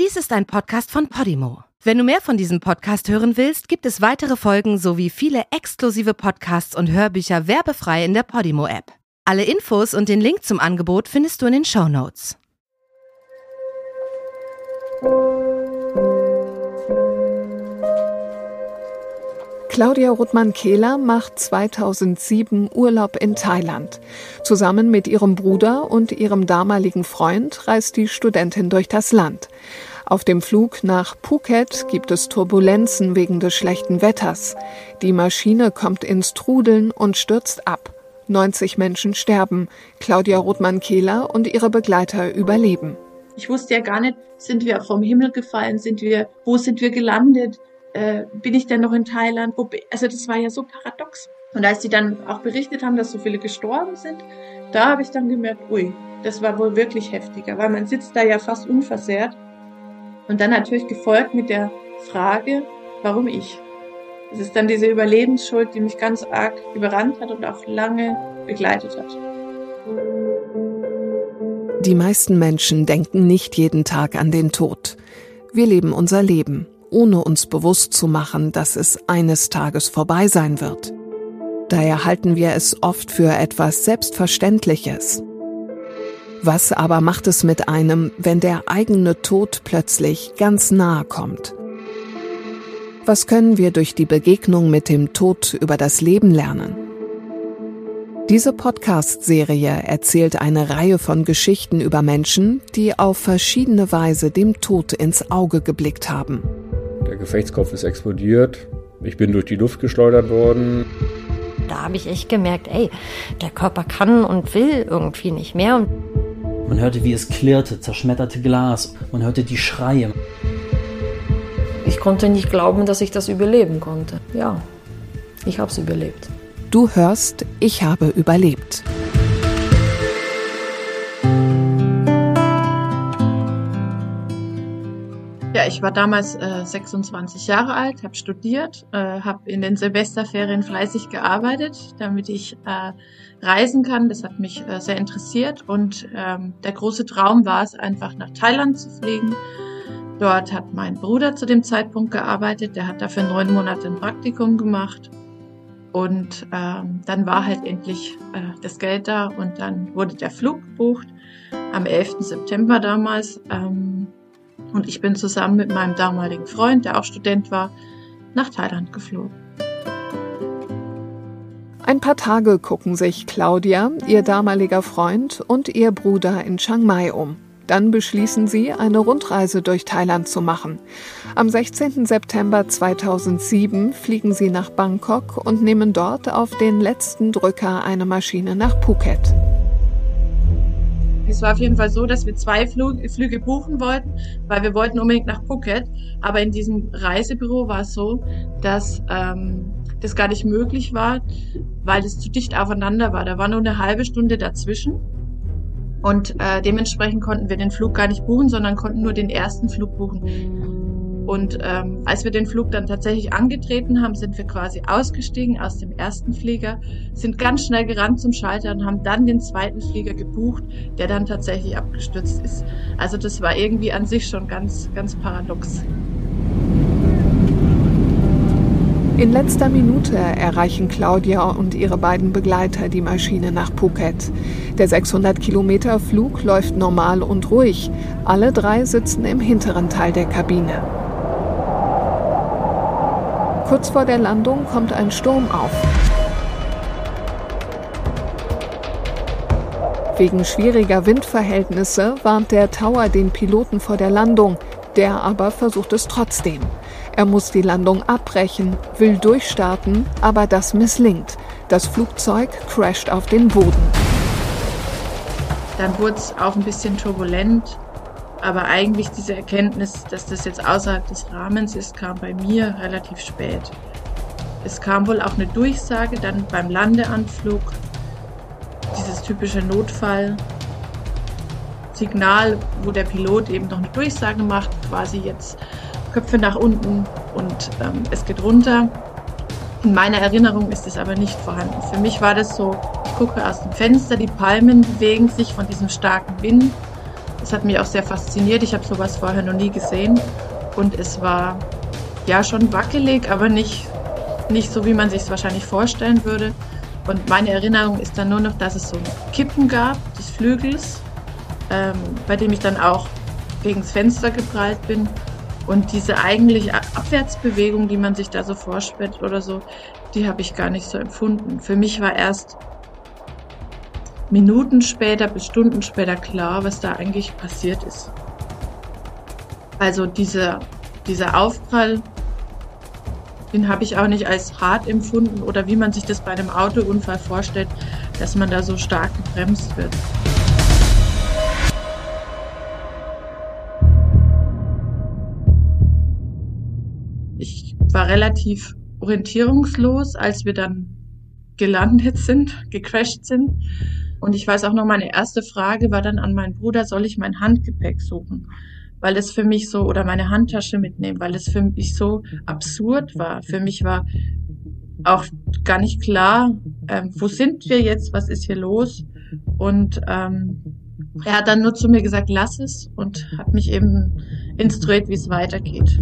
Dies ist ein Podcast von Podimo. Wenn du mehr von diesem Podcast hören willst, gibt es weitere Folgen sowie viele exklusive Podcasts und Hörbücher werbefrei in der Podimo-App. Alle Infos und den Link zum Angebot findest du in den Show Notes. Claudia Ruttmann-Kehler macht 2007 Urlaub in Thailand. Zusammen mit ihrem Bruder und ihrem damaligen Freund reist die Studentin durch das Land. Auf dem Flug nach Phuket gibt es Turbulenzen wegen des schlechten Wetters. Die Maschine kommt ins Trudeln und stürzt ab. 90 Menschen sterben. Claudia Rothmann-Kehler und ihre Begleiter überleben. Ich wusste ja gar nicht, sind wir vom Himmel gefallen, sind wir, wo sind wir gelandet? Äh, bin ich denn noch in Thailand? Wo, also das war ja so paradox. Und als die dann auch berichtet haben, dass so viele gestorben sind, da habe ich dann gemerkt, ui, das war wohl wirklich heftiger, weil man sitzt da ja fast unversehrt. Und dann natürlich gefolgt mit der Frage, warum ich? Es ist dann diese Überlebensschuld, die mich ganz arg überrannt hat und auch lange begleitet hat. Die meisten Menschen denken nicht jeden Tag an den Tod. Wir leben unser Leben ohne uns bewusst zu machen, dass es eines Tages vorbei sein wird. Daher halten wir es oft für etwas Selbstverständliches. Was aber macht es mit einem, wenn der eigene Tod plötzlich ganz nahe kommt? Was können wir durch die Begegnung mit dem Tod über das Leben lernen? Diese Podcast-Serie erzählt eine Reihe von Geschichten über Menschen, die auf verschiedene Weise dem Tod ins Auge geblickt haben. Der Gefechtskopf ist explodiert. Ich bin durch die Luft geschleudert worden. Da habe ich echt gemerkt, ey, der Körper kann und will irgendwie nicht mehr. Man hörte, wie es klirrte, zerschmetterte Glas. Man hörte die Schreie. Ich konnte nicht glauben, dass ich das überleben konnte. Ja, ich habe es überlebt. Du hörst, ich habe überlebt. Ich war damals äh, 26 Jahre alt, habe studiert, äh, habe in den Silvesterferien fleißig gearbeitet, damit ich äh, reisen kann. Das hat mich äh, sehr interessiert und ähm, der große Traum war es, einfach nach Thailand zu fliegen. Dort hat mein Bruder zu dem Zeitpunkt gearbeitet, der hat dafür neun Monate ein Praktikum gemacht und ähm, dann war halt endlich äh, das Geld da und dann wurde der Flug gebucht am 11. September damals. Ähm, und ich bin zusammen mit meinem damaligen Freund, der auch Student war, nach Thailand geflogen. Ein paar Tage gucken sich Claudia, ihr damaliger Freund und ihr Bruder in Chiang Mai um. Dann beschließen sie, eine Rundreise durch Thailand zu machen. Am 16. September 2007 fliegen sie nach Bangkok und nehmen dort auf den letzten Drücker eine Maschine nach Phuket. Es war auf jeden Fall so, dass wir zwei Flug Flüge buchen wollten, weil wir wollten unbedingt nach Phuket. Aber in diesem Reisebüro war es so, dass ähm, das gar nicht möglich war, weil es zu dicht aufeinander war. Da war nur eine halbe Stunde dazwischen. Und äh, dementsprechend konnten wir den Flug gar nicht buchen, sondern konnten nur den ersten Flug buchen. Und ähm, als wir den Flug dann tatsächlich angetreten haben, sind wir quasi ausgestiegen aus dem ersten Flieger, sind ganz schnell gerannt zum Schalter und haben dann den zweiten Flieger gebucht, der dann tatsächlich abgestürzt ist. Also das war irgendwie an sich schon ganz, ganz paradox. In letzter Minute erreichen Claudia und ihre beiden Begleiter die Maschine nach Phuket. Der 600 Kilometer Flug läuft normal und ruhig. Alle drei sitzen im hinteren Teil der Kabine. Kurz vor der Landung kommt ein Sturm auf. Wegen schwieriger Windverhältnisse warnt der Tower den Piloten vor der Landung, der aber versucht es trotzdem. Er muss die Landung abbrechen, will durchstarten, aber das misslingt. Das Flugzeug crasht auf den Boden. Dann wurde es auch ein bisschen turbulent aber eigentlich diese Erkenntnis, dass das jetzt außerhalb des Rahmens ist, kam bei mir relativ spät. Es kam wohl auch eine Durchsage dann beim Landeanflug, dieses typische Notfallsignal, wo der Pilot eben noch eine Durchsage macht, quasi jetzt Köpfe nach unten und ähm, es geht runter. In meiner Erinnerung ist es aber nicht vorhanden. Für mich war das so, ich gucke aus dem Fenster, die Palmen bewegen sich von diesem starken Wind Es hat mich auch sehr fasziniert. Ich habe sowas vorher noch nie gesehen. Und es war ja schon wackelig, aber nicht, nicht so, wie man sich es wahrscheinlich vorstellen würde. Und meine Erinnerung ist dann nur noch, dass es so ein Kippen gab des Flügels, ähm, bei dem ich dann auch gegen das Fenster geprallt bin. Und diese eigentliche Abwärtsbewegung, die man sich da so vorstellt oder so, die habe ich gar nicht so empfunden. Für mich war erst Minuten später bis Stunden später klar, was da eigentlich passiert ist. Also dieser, dieser Aufprall, den habe ich auch nicht als hart empfunden oder wie man sich das bei einem Autounfall vorstellt, dass man da so stark gebremst wird. Ich war relativ orientierungslos, als wir dann gelandet sind, gecrashed sind. Und ich weiß auch noch, meine erste Frage war dann an meinen Bruder, soll ich mein Handgepäck suchen? Weil es für mich so, oder meine Handtasche mitnehmen, weil es für mich so absurd war. Für mich war auch gar nicht klar, ähm, wo sind wir jetzt, was ist hier los? Und ähm, er hat dann nur zu mir gesagt, lass es und hat mich eben instruiert, wie es weitergeht.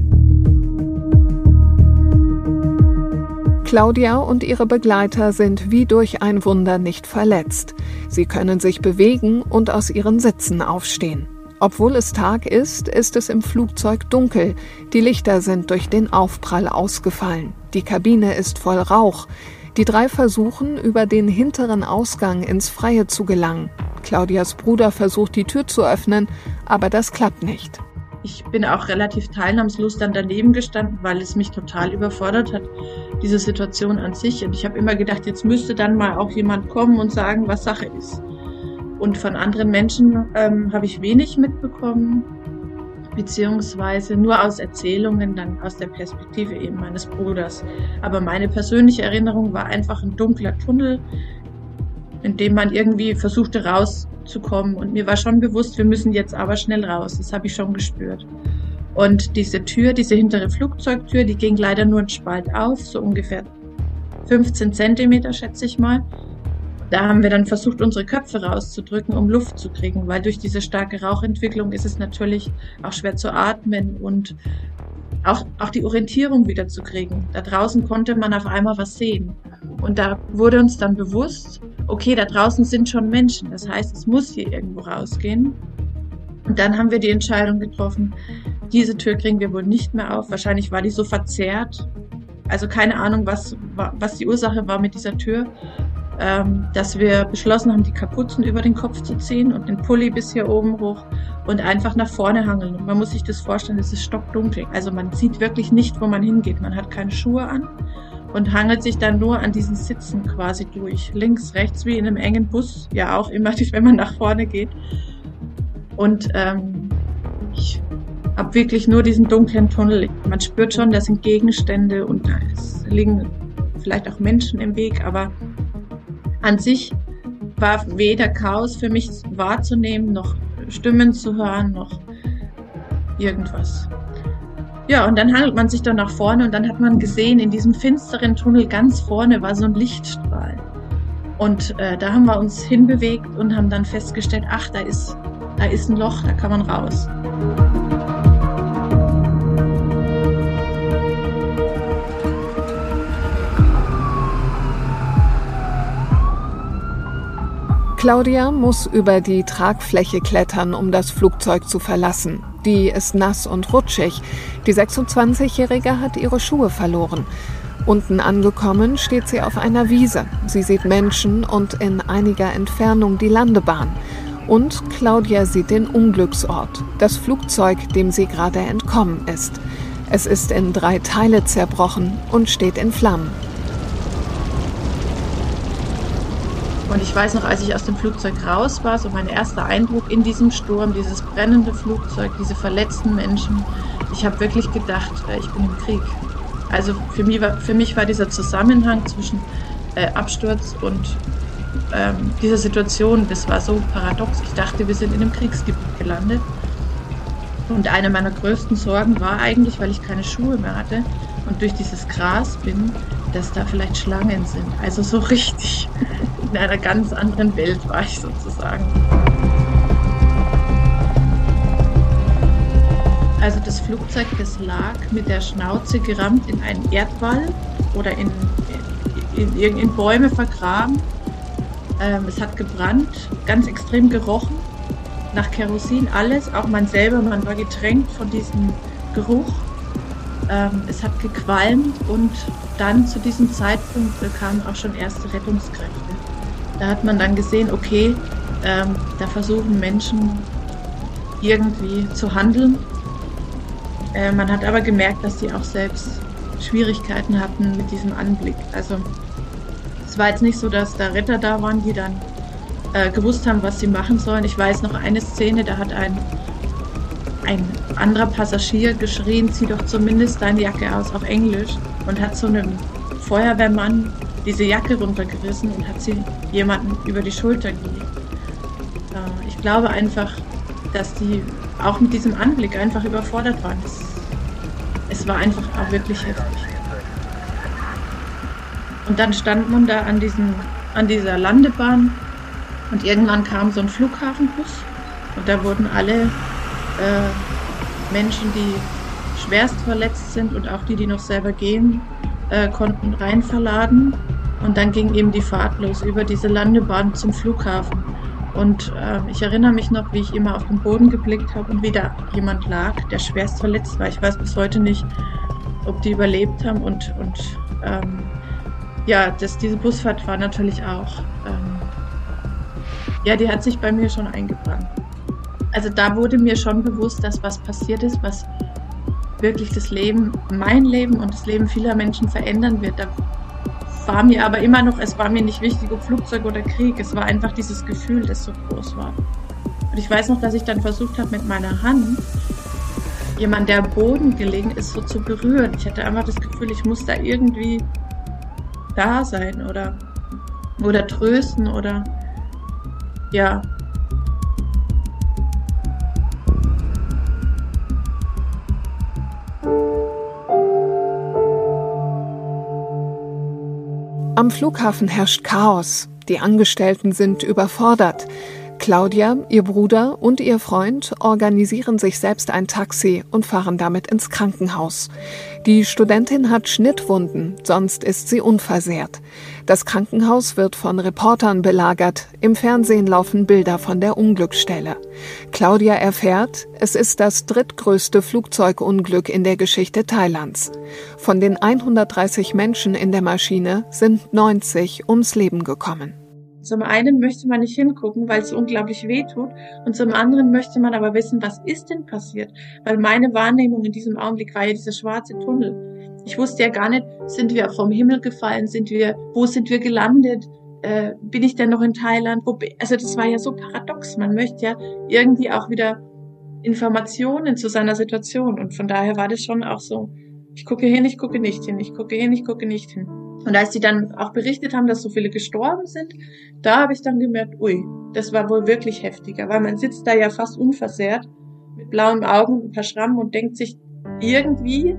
Claudia und ihre Begleiter sind wie durch ein Wunder nicht verletzt. Sie können sich bewegen und aus ihren Sitzen aufstehen. Obwohl es Tag ist, ist es im Flugzeug dunkel. Die Lichter sind durch den Aufprall ausgefallen. Die Kabine ist voll Rauch. Die drei versuchen, über den hinteren Ausgang ins Freie zu gelangen. Claudias Bruder versucht, die Tür zu öffnen, aber das klappt nicht. Ich bin auch relativ teilnahmslos dann daneben gestanden, weil es mich total überfordert hat, diese Situation an sich. Und ich habe immer gedacht, jetzt müsste dann mal auch jemand kommen und sagen, was Sache ist. Und von anderen Menschen ähm, habe ich wenig mitbekommen, beziehungsweise nur aus Erzählungen, dann aus der Perspektive eben meines Bruders. Aber meine persönliche Erinnerung war einfach ein dunkler Tunnel, in dem man irgendwie versuchte rauszukommen. Und mir war schon bewusst, wir müssen jetzt aber schnell raus. Das habe ich schon gespürt. Und diese Tür, diese hintere Flugzeugtür, die ging leider nur einen Spalt auf, so ungefähr 15 Zentimeter, schätze ich mal. Da haben wir dann versucht, unsere Köpfe rauszudrücken, um Luft zu kriegen, weil durch diese starke Rauchentwicklung ist es natürlich auch schwer zu atmen und auch, auch die Orientierung wieder zu kriegen. Da draußen konnte man auf einmal was sehen. Und da wurde uns dann bewusst, okay, da draußen sind schon Menschen. Das heißt, es muss hier irgendwo rausgehen. Und dann haben wir die Entscheidung getroffen, diese Tür kriegen wir wohl nicht mehr auf. Wahrscheinlich war die so verzerrt. Also keine Ahnung, was, was die Ursache war mit dieser Tür. Ähm, dass wir beschlossen haben, die Kapuzen über den Kopf zu ziehen und den Pulli bis hier oben hoch und einfach nach vorne hangeln. Man muss sich das vorstellen, es ist stockdunkel. Also man sieht wirklich nicht, wo man hingeht. Man hat keine Schuhe an und hangelt sich dann nur an diesen Sitzen quasi durch. Links, rechts, wie in einem engen Bus. Ja, auch immer, wenn man nach vorne geht. Und ähm, ich habe wirklich nur diesen dunklen Tunnel. Man spürt schon, da sind Gegenstände und es liegen vielleicht auch Menschen im Weg, aber an sich war weder Chaos für mich wahrzunehmen, noch Stimmen zu hören, noch irgendwas. Ja, und dann handelt man sich dann nach vorne und dann hat man gesehen, in diesem finsteren Tunnel ganz vorne war so ein Lichtstrahl. Und äh, da haben wir uns hinbewegt und haben dann festgestellt, ach, da ist, da ist ein Loch, da kann man raus. Claudia muss über die Tragfläche klettern, um das Flugzeug zu verlassen. Die ist nass und rutschig. Die 26-Jährige hat ihre Schuhe verloren. Unten angekommen steht sie auf einer Wiese. Sie sieht Menschen und in einiger Entfernung die Landebahn. Und Claudia sieht den Unglücksort, das Flugzeug, dem sie gerade entkommen ist. Es ist in drei Teile zerbrochen und steht in Flammen. Und ich weiß noch, als ich aus dem Flugzeug raus war, so mein erster Eindruck in diesem Sturm, dieses brennende Flugzeug, diese verletzten Menschen. Ich habe wirklich gedacht, äh, ich bin im Krieg. Also für mich war, für mich war dieser Zusammenhang zwischen äh, Absturz und ähm, dieser Situation, das war so paradox. Ich dachte, wir sind in einem Kriegsgebiet gelandet. Und eine meiner größten Sorgen war eigentlich, weil ich keine Schuhe mehr hatte und durch dieses Gras bin, dass da vielleicht Schlangen sind. Also so richtig in einer ganz anderen Welt war ich sozusagen. Also das Flugzeug, das lag mit der Schnauze gerammt in einen Erdwall oder in, in, in, in Bäume vergraben. Ähm, es hat gebrannt, ganz extrem gerochen, nach Kerosin alles, auch man selber, man war getränkt von diesem Geruch. Ähm, es hat gequalmt und dann zu diesem Zeitpunkt kamen auch schon erste Rettungskräfte. Da hat man dann gesehen, okay, ähm, da versuchen Menschen irgendwie zu handeln. Äh, man hat aber gemerkt, dass sie auch selbst Schwierigkeiten hatten mit diesem Anblick. Also war jetzt nicht so, dass da Retter da waren, die dann äh, gewusst haben, was sie machen sollen. Ich weiß noch eine Szene, da hat ein, ein anderer Passagier geschrien, zieh doch zumindest deine Jacke aus auf Englisch und hat so einem Feuerwehrmann diese Jacke runtergerissen und hat sie jemanden über die Schulter gelegt. Äh, ich glaube einfach, dass die auch mit diesem Anblick einfach überfordert waren. Es, es war einfach auch wirklich heftig. Und dann stand man da an, diesen, an dieser Landebahn und irgendwann kam so ein Flughafenbus und da wurden alle äh, Menschen, die schwerst verletzt sind und auch die, die noch selber gehen, äh, konnten rein verladen. Und dann ging eben die Fahrt los über diese Landebahn zum Flughafen. Und äh, ich erinnere mich noch, wie ich immer auf den Boden geblickt habe und wie da jemand lag, der schwerst verletzt war. Ich weiß bis heute nicht, ob die überlebt haben. Und, und ähm, ja, das, diese Busfahrt war natürlich auch, ähm, ja, die hat sich bei mir schon eingebrannt. Also da wurde mir schon bewusst, dass was passiert ist, was wirklich das Leben, mein Leben und das Leben vieler Menschen verändern wird. Da war mir aber immer noch, es war mir nicht wichtig, ob Flugzeug oder Krieg. Es war einfach dieses Gefühl, das so groß war. Und ich weiß noch, dass ich dann versucht habe, mit meiner Hand jemand, der am Boden gelegen ist, so zu berühren. Ich hatte einfach das Gefühl, ich muss da irgendwie da sein oder, oder trösten oder ja, Am Flughafen herrscht Chaos. Die Angestellten sind überfordert. Claudia, ihr Bruder und ihr Freund organisieren sich selbst ein Taxi und fahren damit ins Krankenhaus. Die Studentin hat Schnittwunden, sonst ist sie unversehrt. Das Krankenhaus wird von Reportern belagert. Im Fernsehen laufen Bilder von der Unglücksstelle. Claudia erfährt, es ist das drittgrößte Flugzeugunglück in der Geschichte Thailands. Von den 130 Menschen in der Maschine sind 90 ums Leben gekommen. Zum einen möchte man nicht hingucken, weil es unglaublich weh tut. Und zum anderen möchte man aber wissen, was ist denn passiert? Weil meine Wahrnehmung in diesem Augenblick war ja dieser schwarze Tunnel. Ich wusste ja gar nicht, sind wir vom Himmel gefallen? Sind wir, wo sind wir gelandet? Äh, bin ich denn noch in Thailand? Wo, also das war ja so paradox. Man möchte ja irgendwie auch wieder Informationen zu seiner Situation. Und von daher war das schon auch so, ich gucke hin, ich gucke nicht hin, ich gucke hin, ich gucke nicht hin. Und als die dann auch berichtet haben, dass so viele gestorben sind, da habe ich dann gemerkt, ui, das war wohl wirklich heftiger, weil man sitzt da ja fast unversehrt mit blauen Augen ein paar Schrammen und denkt sich irgendwie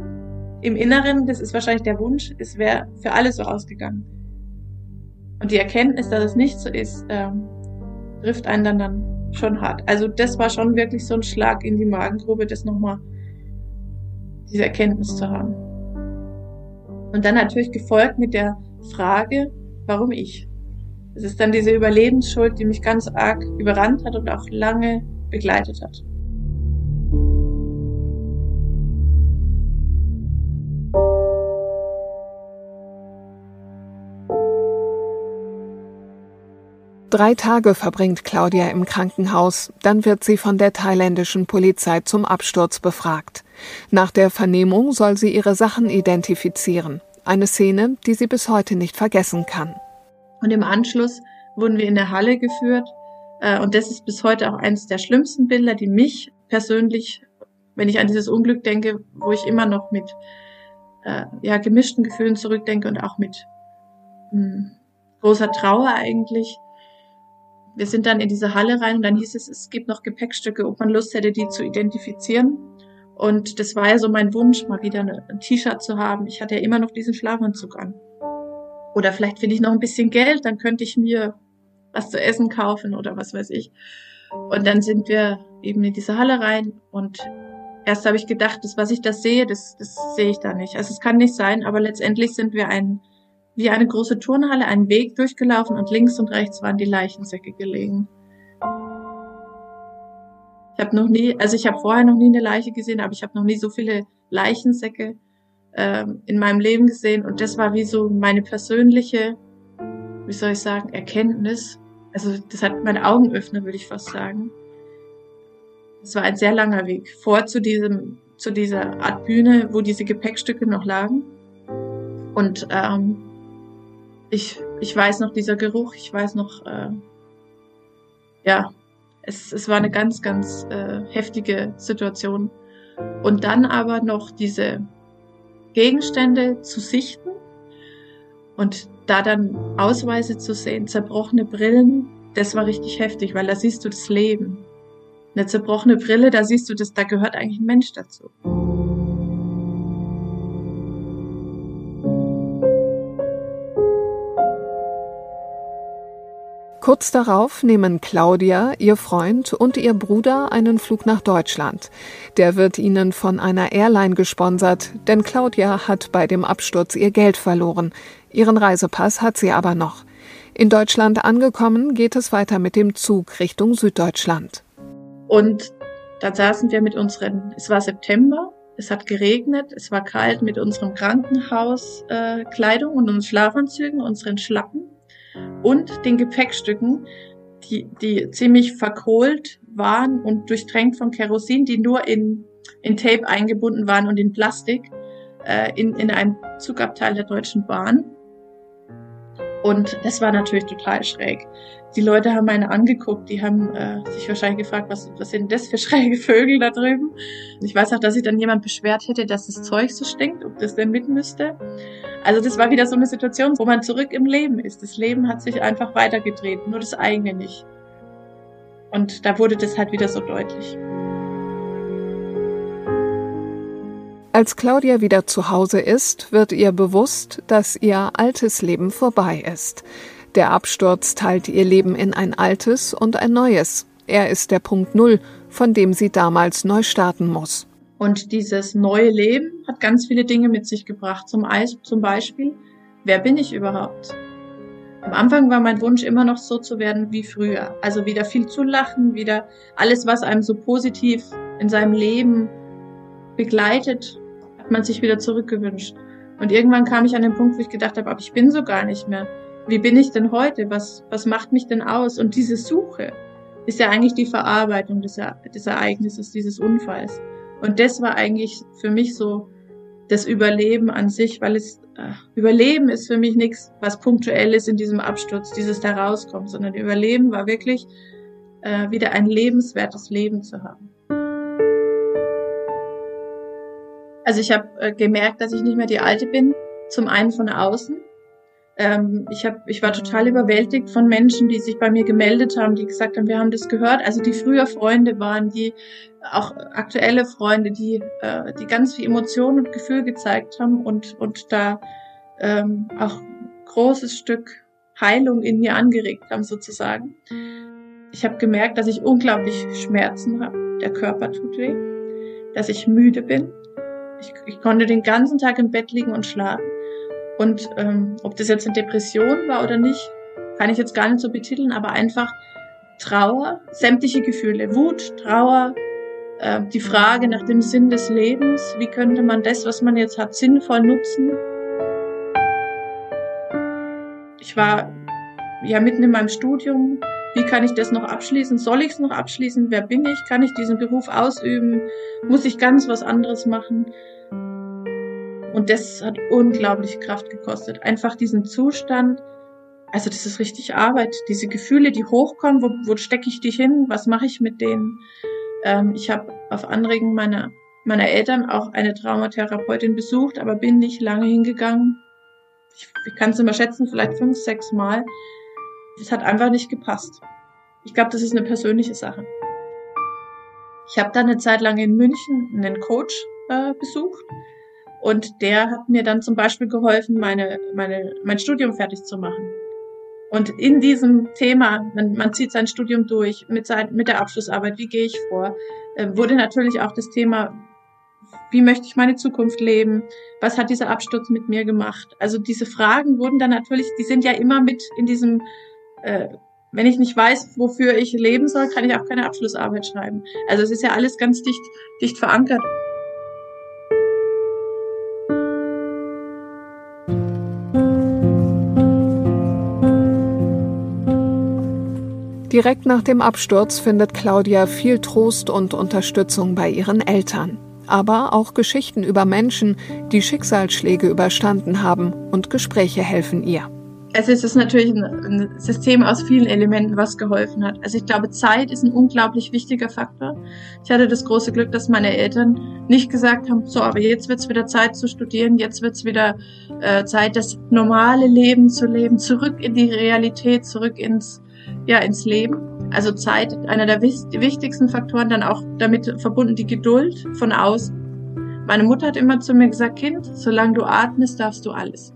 im Inneren, das ist wahrscheinlich der Wunsch, es wäre für alle so ausgegangen. Und die Erkenntnis, dass es nicht so ist, ähm, trifft einen dann, dann schon hart. Also das war schon wirklich so ein Schlag in die Magengrube, das nochmal, diese Erkenntnis zu haben. Und dann natürlich gefolgt mit der Frage, warum ich? Es ist dann diese Überlebensschuld, die mich ganz arg überrannt hat und auch lange begleitet hat. Drei Tage verbringt Claudia im Krankenhaus, dann wird sie von der thailändischen Polizei zum Absturz befragt. Nach der Vernehmung soll sie ihre Sachen identifizieren. Eine Szene, die sie bis heute nicht vergessen kann. Und im Anschluss wurden wir in der Halle geführt. Äh, und das ist bis heute auch eines der schlimmsten Bilder, die mich persönlich, wenn ich an dieses Unglück denke, wo ich immer noch mit äh, ja, gemischten Gefühlen zurückdenke und auch mit mh, hm, großer Trauer eigentlich, wir sind dann in diese Halle rein und dann hieß es, es gibt noch Gepäckstücke, ob man Lust hätte, die zu identifizieren. Und das war ja so mein Wunsch, mal wieder ein T-Shirt zu haben. Ich hatte ja immer noch diesen Schlafanzug an. Oder vielleicht finde ich noch ein bisschen Geld, dann könnte ich mir was zu essen kaufen oder was weiß ich. Und dann sind wir eben in diese Halle rein und erst habe ich gedacht, das, was ich da sehe, das, das sehe ich da nicht. Also es kann nicht sein, aber letztendlich sind wir ein, wie eine große Turnhalle, einen Weg durchgelaufen und links und rechts waren die Leichensäcke gelegen. Ich habe noch nie, also ich habe vorher noch nie eine Leiche gesehen, aber ich habe noch nie so viele Leichensäcke ähm, in meinem Leben gesehen und das war wie so meine persönliche, wie soll ich sagen, Erkenntnis. Also das hat meine Augen öffnet, würde ich fast sagen. Es war ein sehr langer Weg vor zu diesem, zu dieser Art Bühne, wo diese Gepäckstücke noch lagen. Und ähm, ich, ich weiß noch dieser Geruch, ich weiß noch, äh, ja, es, es war eine ganz, ganz äh, heftige Situation. Und dann aber noch diese Gegenstände zu sichten und da dann Ausweise zu sehen, zerbrochene Brillen, das war richtig heftig, weil da siehst du das Leben. Eine zerbrochene Brille, da siehst du das, da gehört eigentlich ein Mensch dazu. Kurz darauf nehmen Claudia, ihr Freund und ihr Bruder einen Flug nach Deutschland. Der wird ihnen von einer Airline gesponsert, denn Claudia hat bei dem Absturz ihr Geld verloren. Ihren Reisepass hat sie aber noch. In Deutschland angekommen, geht es weiter mit dem Zug Richtung Süddeutschland. Und da saßen wir mit unseren, es war September, es hat geregnet, es war kalt mit unserem Krankenhauskleidung äh, und unseren Schlafanzügen, unseren Schlappen und den Gepäckstücken, die, die ziemlich verkohlt waren und durchtränkt von Kerosin, die nur in, in Tape eingebunden waren und in Plastik äh, in, in einem Zugabteil der Deutschen Bahn. Und das war natürlich total schräg. Die Leute haben eine angeguckt, die haben äh, sich wahrscheinlich gefragt, was, was sind das für schräge Vögel da drüben? Ich weiß auch, dass sich dann jemand beschwert hätte, dass das Zeug so stinkt, ob das denn mit müsste. Also das war wieder so eine Situation, wo man zurück im Leben ist. Das Leben hat sich einfach weitergedreht, nur das eigene nicht. Und da wurde das halt wieder so deutlich. Als Claudia wieder zu Hause ist, wird ihr bewusst, dass ihr altes Leben vorbei ist. Der Absturz teilt ihr Leben in ein altes und ein neues. Er ist der Punkt Null, von dem sie damals neu starten muss. Und dieses neue Leben hat ganz viele Dinge mit sich gebracht. Zum, zum Beispiel, wer bin ich überhaupt? Am Anfang war mein Wunsch immer noch so zu werden wie früher. Also wieder viel zu lachen, wieder alles, was einem so positiv in seinem Leben begleitet, man sich wieder zurückgewünscht. Und irgendwann kam ich an den Punkt, wo ich gedacht habe, aber ich bin so gar nicht mehr. Wie bin ich denn heute? Was, was macht mich denn aus? Und diese Suche ist ja eigentlich die Verarbeitung des, des Ereignisses, dieses Unfalls. Und das war eigentlich für mich so das Überleben an sich, weil es äh, Überleben ist für mich nichts, was punktuell ist in diesem Absturz, dieses da rauskommt, sondern Überleben war wirklich äh, wieder ein lebenswertes Leben zu haben. Also ich habe äh, gemerkt, dass ich nicht mehr die Alte bin, zum einen von außen ähm, ich, hab, ich war total überwältigt von Menschen, die sich bei mir gemeldet haben, die gesagt haben, wir haben das gehört. Also die früher Freunde waren, die auch aktuelle Freunde, die, äh, die ganz viel Emotion und Gefühl gezeigt haben und, und da ähm, auch großes Stück Heilung in mir angeregt haben sozusagen. Ich habe gemerkt, dass ich unglaublich Schmerzen habe. Der Körper tut weh, dass ich müde bin. Ich, ich konnte den ganzen Tag im Bett liegen und schlafen. Und ähm, ob das jetzt eine Depression war oder nicht, kann ich jetzt gar nicht so betiteln, aber einfach Trauer, sämtliche Gefühle, Wut, Trauer, äh, die Frage nach dem Sinn des Lebens, wie könnte man das, was man jetzt hat, sinnvoll nutzen. Ich war ja mitten in meinem Studium. Wie kann ich das noch abschließen? Soll ich es noch abschließen? Wer bin ich? Kann ich diesen Beruf ausüben? Muss ich ganz was anderes machen? Und das hat unglaublich Kraft gekostet. Einfach diesen Zustand, also das ist richtig Arbeit. Diese Gefühle, die hochkommen, wo, wo stecke ich die hin? Was mache ich mit denen? Ähm, ich habe auf Anregen meiner, meiner Eltern auch eine Traumatherapeutin besucht, aber bin nicht lange hingegangen. Ich, ich kann es immer schätzen, vielleicht fünf, sechs Mal. Es hat einfach nicht gepasst. Ich glaube, das ist eine persönliche Sache. Ich habe dann eine Zeit lang in München einen Coach äh, besucht und der hat mir dann zum Beispiel geholfen, meine, meine, mein Studium fertig zu machen. Und in diesem Thema, man, man zieht sein Studium durch mit, sein, mit der Abschlussarbeit, wie gehe ich vor, äh, wurde natürlich auch das Thema wie möchte ich meine Zukunft leben? Was hat dieser Absturz mit mir gemacht? Also diese Fragen wurden dann natürlich, die sind ja immer mit in diesem, äh, wenn ich nicht weiß, wofür ich leben soll, kann ich auch keine Abschlussarbeit schreiben. Also es ist ja alles ganz dicht, dicht verankert. Direkt nach dem Absturz findet Claudia viel Trost und Unterstützung bei ihren Eltern. Aber auch Geschichten über Menschen, die Schicksalsschläge überstanden haben und Gespräche helfen ihr. Also es ist natürlich ein, System aus vielen Elementen, was geholfen hat. Also ich glaube, Zeit ist ein unglaublich wichtiger Faktor. Ich hatte das große Glück, dass meine Eltern nicht gesagt haben, so, aber jetzt wird's wieder Zeit zu studieren, jetzt wird's wieder äh, Zeit, das normale Leben zu leben, zurück in die Realität, zurück ins ja, ins Leben. Also Zeit, einer der wichtigsten Faktoren, dann auch damit verbunden die Geduld von außen. Meine Mutter hat immer zu mir gesagt, Kind, solange du atmest, darfst du alles.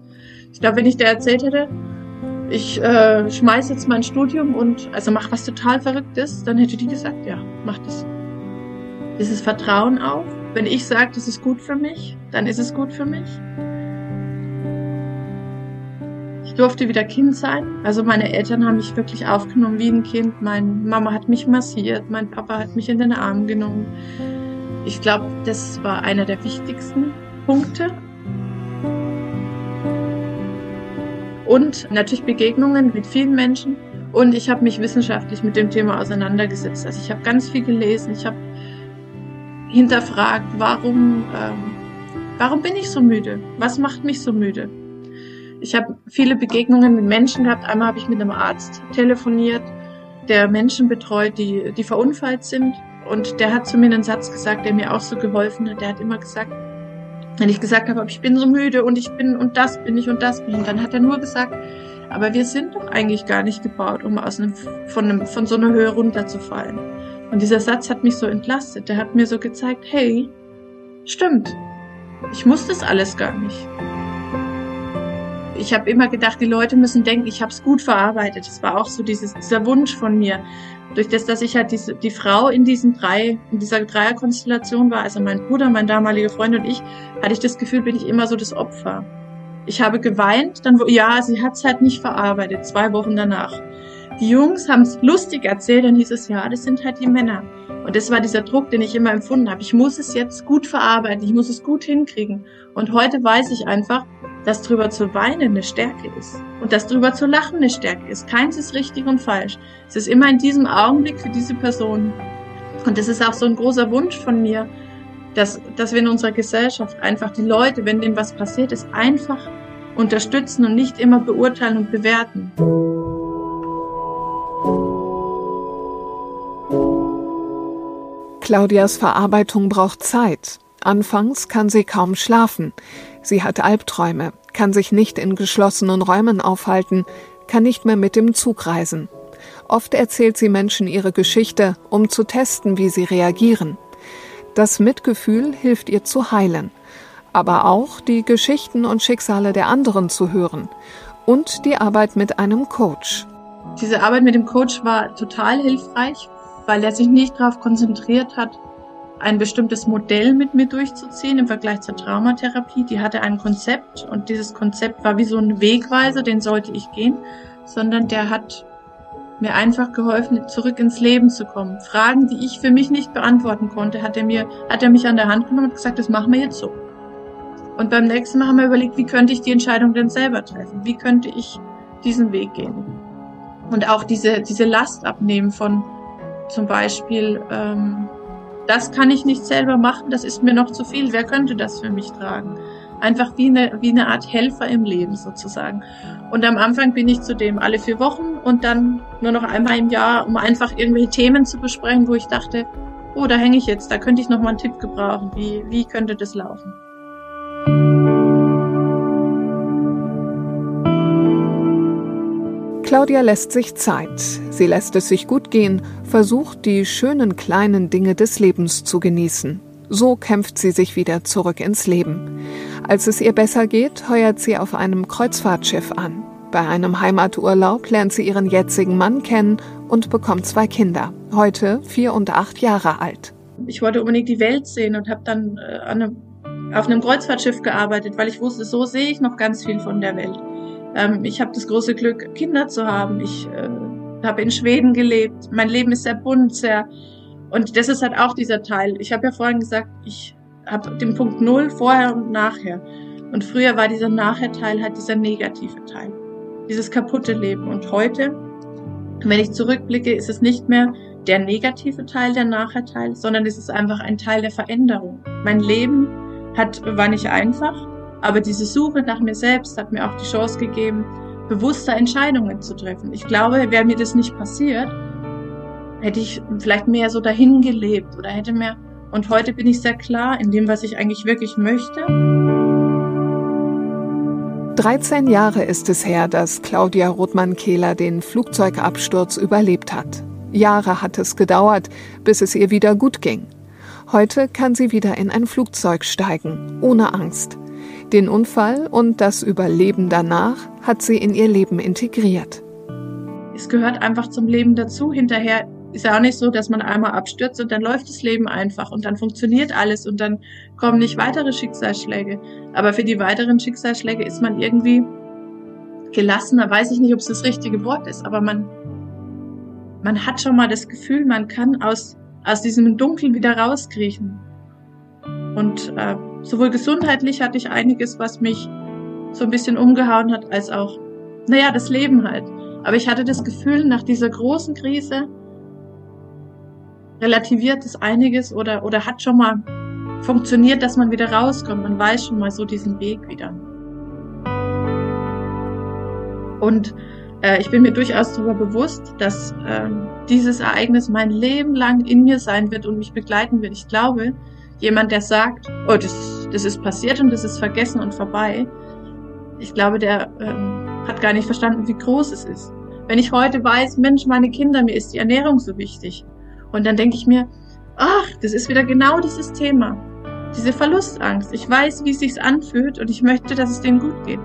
Ich glaube, wenn ich dir erzählt hätte, ich äh, schmeiß jetzt mein Studium und also mach was total Verrücktes, dann hätte die gesagt, ja, mach das. Dieses Vertrauen auch. Wenn ich sage, das ist gut für mich, dann ist es gut für mich. durfte wieder Kind sein. Also meine Eltern haben mich wirklich aufgenommen wie ein Kind. Meine Mama hat mich massiert, mein Papa hat mich in den Arm genommen. Ich glaube, das war einer der wichtigsten Punkte. Und natürlich Begegnungen mit vielen Menschen. Und ich habe mich wissenschaftlich mit dem Thema auseinandergesetzt. Also ich habe ganz viel gelesen. Ich habe hinterfragt, warum, ähm, warum bin ich so müde? Was macht mich so müde? Ich habe viele Begegnungen mit Menschen gehabt. Einmal habe ich mit einem Arzt telefoniert, der Menschen betreut, die, die verunfallt sind. Und der hat zu mir einen Satz gesagt, der mir auch so geholfen hat. Der hat immer gesagt, wenn ich gesagt habe, ich bin so müde und ich bin und das bin ich und das bin ich, dann hat er nur gesagt, aber wir sind doch eigentlich gar nicht gebaut, um aus einem, von, einem, von so einer Höhe runterzufallen. Und dieser Satz hat mich so entlastet. Der hat mir so gezeigt, hey, stimmt, ich muss das alles gar nicht ich habe immer gedacht, die Leute müssen denken, ich habe es gut verarbeitet. Das war auch so dieses, dieser Wunsch von mir. Durch das, dass ich halt diese, die Frau in diesen drei, in dieser Dreierkonstellation war, also mein Bruder, mein damaliger Freund und ich, hatte ich das Gefühl, bin ich immer so das Opfer. Ich habe geweint, dann, ja, sie hat es halt nicht verarbeitet, zwei Wochen danach. Die Jungs haben es lustig erzählt, dann hieß es, ja, das sind halt die Männer. Und das war dieser Druck, den ich immer empfunden habe. Ich muss es jetzt gut verarbeiten, ich muss es gut hinkriegen. Und heute weiß ich einfach, dass drüber zu weinen eine Stärke ist und dass drüber zu lachen eine Stärke ist. Keins ist richtig und falsch. Es ist immer in diesem Augenblick für diese Person. Und das ist auch so ein großer Wunsch von mir, dass, dass wir in unserer Gesellschaft einfach die Leute, wenn denen was passiert ist, einfach unterstützen und nicht immer beurteilen und bewerten. Claudias Verarbeitung braucht Zeit. Anfangs kann sie kaum schlafen. Sie hat Albträume, kann sich nicht in geschlossenen Räumen aufhalten, kann nicht mehr mit dem Zug reisen. Oft erzählt sie Menschen ihre Geschichte, um zu testen, wie sie reagieren. Das Mitgefühl hilft ihr zu heilen, aber auch die Geschichten und Schicksale der anderen zu hören und die Arbeit mit einem Coach. Diese Arbeit mit dem Coach war total hilfreich, weil er sich nicht darauf konzentriert hat, ein bestimmtes Modell mit mir durchzuziehen im Vergleich zur Traumatherapie. Die hatte ein Konzept und dieses Konzept war wie so ein Wegweiser, den sollte ich gehen, sondern der hat mir einfach geholfen, zurück ins Leben zu kommen. Fragen, die ich für mich nicht beantworten konnte, hat er mir, hat er mich an der Hand genommen und gesagt, das machen wir jetzt so. Und beim nächsten Mal haben wir überlegt, wie könnte ich die Entscheidung denn selber treffen? Wie könnte ich diesen Weg gehen? Und auch diese, diese Last abnehmen von zum Beispiel, ähm, das kann ich nicht selber machen, das ist mir noch zu viel. Wer könnte das für mich tragen? Einfach wie eine, wie eine Art Helfer im Leben sozusagen. Und am Anfang bin ich zudem alle vier Wochen und dann nur noch einmal im Jahr, um einfach irgendwelche Themen zu besprechen, wo ich dachte, oh, da hänge ich jetzt, da könnte ich noch mal einen Tipp gebrauchen. Wie, wie könnte das laufen? Claudia lässt sich Zeit. Sie lässt es sich gut gehen, versucht die schönen kleinen Dinge des Lebens zu genießen. So kämpft sie sich wieder zurück ins Leben. Als es ihr besser geht, heuert sie auf einem Kreuzfahrtschiff an. Bei einem Heimaturlaub lernt sie ihren jetzigen Mann kennen und bekommt zwei Kinder, heute vier und acht Jahre alt. Ich wollte unbedingt die Welt sehen und habe dann äh, einem, auf einem Kreuzfahrtschiff gearbeitet, weil ich wusste, so sehe ich noch ganz viel von der Welt. Ähm, ich habe das große Glück, Kinder zu haben. Ich äh, habe in Schweden gelebt. Mein Leben ist sehr bunt, sehr und das ist halt auch dieser Teil. Ich habe ja vorhin gesagt, ich habe den Punkt Null vorher und nachher. Und früher war dieser Nachher-Teil halt dieser negative Teil, dieses kaputte Leben. Und heute, wenn ich zurückblicke, ist es nicht mehr der negative Teil, der Nachher-Teil, sondern es ist einfach ein Teil der Veränderung. Mein Leben hat, war nicht einfach, aber diese Suche nach mir selbst hat mir auch die Chance gegeben, bewusster Entscheidungen zu treffen. Ich glaube, wäre mir das nicht passiert, hätte ich vielleicht mehr so dahin gelebt oder hätte mehr. Und heute bin ich sehr klar in dem, was ich eigentlich wirklich möchte. 13 Jahre ist es her, dass Claudia Rothmann-Kehler den Flugzeugabsturz überlebt hat. Jahre hat es gedauert, bis es ihr wieder gut ging. Heute kann sie wieder in ein Flugzeug steigen, ohne Angst. Den Unfall und das Überleben danach hat sie in ihr Leben integriert. Es gehört einfach zum Leben dazu. Hinterher ist ja auch nicht so, dass man einmal abstürzt und dann läuft das Leben einfach und dann funktioniert alles und dann kommen nicht weitere Schicksalsschläge. Aber für die weiteren Schicksalsschläge ist man irgendwie gelassener. Weiß ich nicht, ob es das richtige Wort ist, aber man, man hat schon mal das Gefühl, man kann aus, aus diesem Dunkeln wieder rauskriechen. Und äh, sowohl gesundheitlich hatte ich einiges, was mich so ein bisschen umgehauen hat, als auch, naja, das Leben halt. Aber ich hatte das Gefühl, nach dieser großen Krise, relativiert es einiges oder, oder hat schon mal funktioniert, dass man wieder rauskommt. Man weiß schon mal so diesen Weg wieder. Und äh, ich bin mir durchaus darüber bewusst, dass äh, dieses Ereignis mein Leben lang in mir sein wird und mich begleiten wird. Ich glaube, jemand, der sagt, oh, das, das ist passiert und das ist vergessen und vorbei, ich glaube, der äh, hat gar nicht verstanden, wie groß es ist. Wenn ich heute weiß, Mensch, meine Kinder, mir ist die Ernährung so wichtig, und dann denke ich mir, ach, das ist wieder genau dieses Thema. Diese Verlustangst. Ich weiß, wie es sich anfühlt und ich möchte, dass es denen gut geht.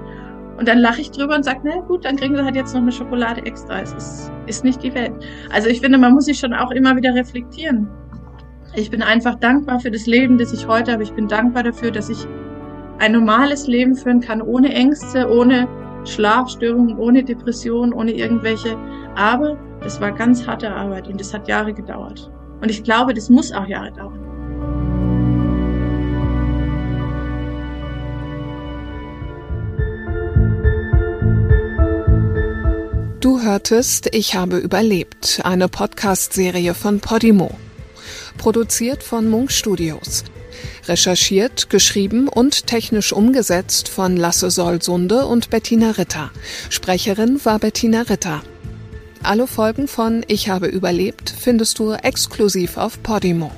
Und dann lache ich drüber und sage, na gut, dann kriegen sie halt jetzt noch eine Schokolade extra. Es ist, ist nicht die Welt. Also ich finde, man muss sich schon auch immer wieder reflektieren. Ich bin einfach dankbar für das Leben, das ich heute habe. Ich bin dankbar dafür, dass ich ein normales Leben führen kann, ohne Ängste, ohne Schlafstörungen, ohne Depression, ohne irgendwelche. Aber das war ganz harte Arbeit und das hat Jahre gedauert. Und ich glaube, das muss auch Jahre dauern. Du hörtest Ich habe überlebt, eine Podcast-Serie von Podimo. Produziert von Munk Studios. Recherchiert, geschrieben und technisch umgesetzt von Lasse Solsunde und Bettina Ritter. Sprecherin war Bettina Ritter. Alle Folgen von Ich habe überlebt findest du exklusiv auf Podimo.